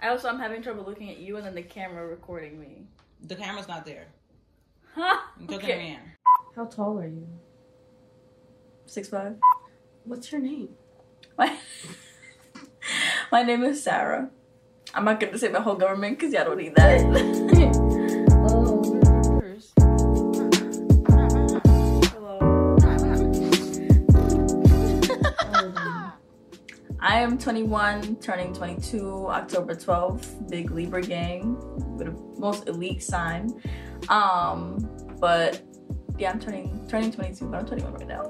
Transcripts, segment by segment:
I also I'm having trouble looking at you and then the camera recording me. The camera's not there. Huh? Look Okay. at me. How tall are you? Six five. What's your name? My My name is Sarah. I'm not gonna say my whole government because y'all don't need that. I am 21, turning 22, October 12th, big Libra gang, with the most elite sign. Um, but yeah, I'm turning turning 22, but I'm 21 right now.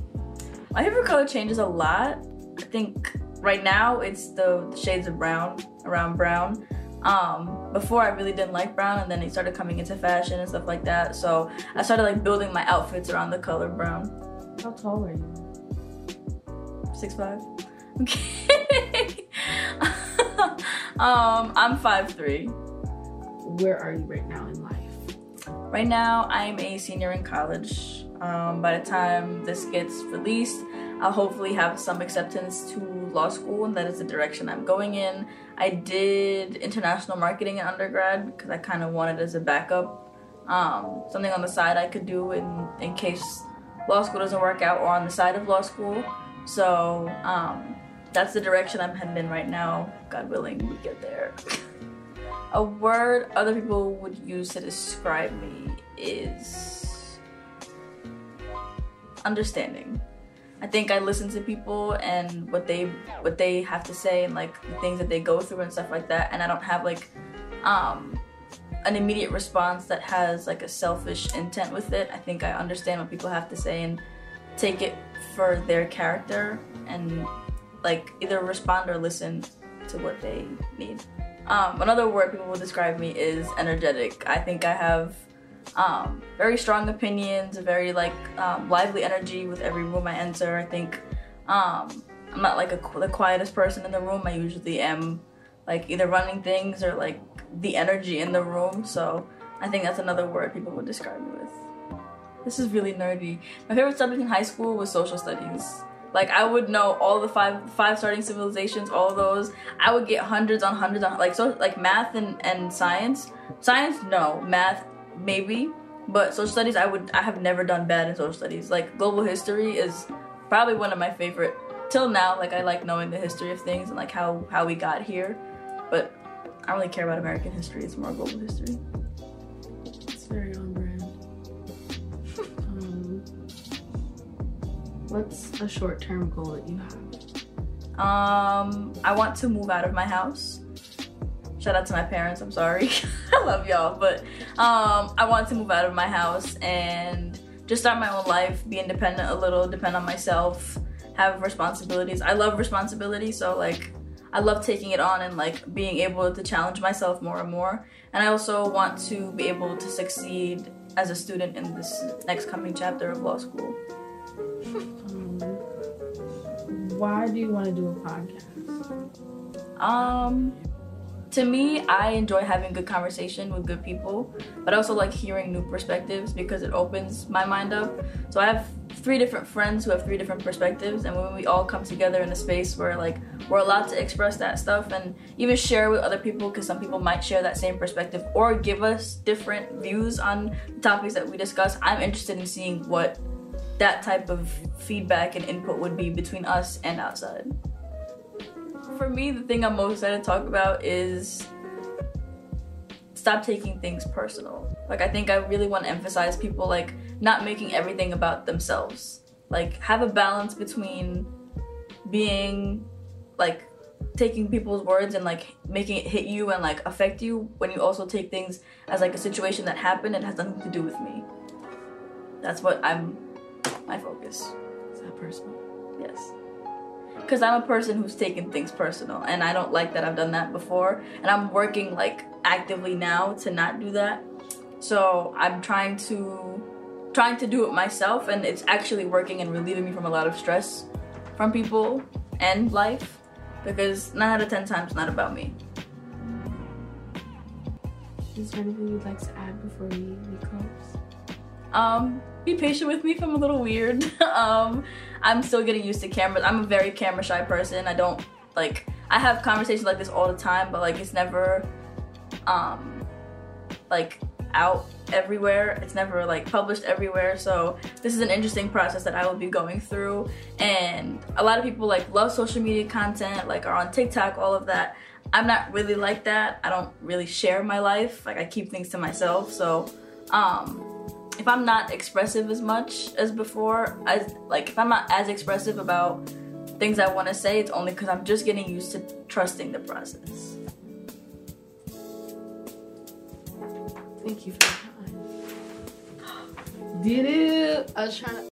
My favorite color changes a lot. I think right now it's the, the shades of brown, around brown. Um, before I really didn't like brown, and then it started coming into fashion and stuff like that. So I started like building my outfits around the color brown. How tall are you? Six five. Okay. um, I'm five three. Where are you right now in life? Right now, I'm a senior in college. Um, by the time this gets released, I'll hopefully have some acceptance to law school, and that is the direction I'm going in. I did international marketing in undergrad because I kind of wanted as a backup, um, something on the side I could do in in case law school doesn't work out, or on the side of law school. So um, that's the direction I'm heading in right now. God willing, we get there. A word other people would use to describe me is understanding. I think I listen to people and what they what they have to say and like the things that they go through and stuff like that and I don't have like um an immediate response that has like a selfish intent with it. I think I understand what people have to say and take it for their character and like either respond or listen to what they need. Um, another word people will describe me is energetic. I think I have um, very strong opinions, a very like um, lively energy with every room I enter. I think um, I'm not like a, the quietest person in the room. I usually am like either running things or like the energy in the room. So I think that's another word people would describe me with. This is really nerdy. My favorite subject in high school was social studies. Like I would know all the five five starting civilizations, all those. I would get hundreds on hundreds on like so like math and, and science. Science, no. Math, maybe. But social studies, I would I have never done bad in social studies. Like global history is probably one of my favorite till now. Like I like knowing the history of things and like how how we got here. But I don't really care about American history. It's more global history. What's a short-term goal that you have? Um, I want to move out of my house. Shout out to my parents. I'm sorry. I love y'all, but um, I want to move out of my house and just start my own life, be independent a little, depend on myself, have responsibilities. I love responsibility, so like I love taking it on and like being able to challenge myself more and more. And I also want to be able to succeed as a student in this next coming chapter of law school. Um, why do you want to do a podcast? Um, to me, I enjoy having good conversation with good people, but I also like hearing new perspectives because it opens my mind up. So I have three different friends who have three different perspectives, and when we all come together in a space where like we're allowed to express that stuff and even share with other people, because some people might share that same perspective or give us different views on topics that we discuss. I'm interested in seeing what that type of feedback and input would be between us and outside for me, the thing I'm most excited to talk about is stop taking things personal. Like, I think I really want to emphasize people like not making everything about themselves. Like, have a balance between being like taking people's words and like making it hit you and like affect you when you also take things as like a situation that happened and has nothing to do with me. That's what I'm my focus. Is that personal? Yes. Because I'm a person who's taken things personal, and I don't like that I've done that before. And I'm working like actively now to not do that. So I'm trying to trying to do it myself, and it's actually working and relieving me from a lot of stress from people and life. Because nine out of ten times, not about me. Is there anything you'd like to add before we, we close? Um, be patient with me if I'm a little weird. um, I'm still getting used to cameras. I'm a very camera shy person. I don't like I have conversations like this all the time, but like it's never um like out everywhere. It's never like published everywhere. So this is an interesting process that I will be going through. And a lot of people like love social media content, like are on TikTok, all of that. I'm not really like that. I don't really share my life. Like I keep things to myself. So um if I'm not expressive as much as before, as like if I'm not as expressive about things I want to say, it's only because I'm just getting used to trusting the process. Thank you for your time. Did it? I was trying to.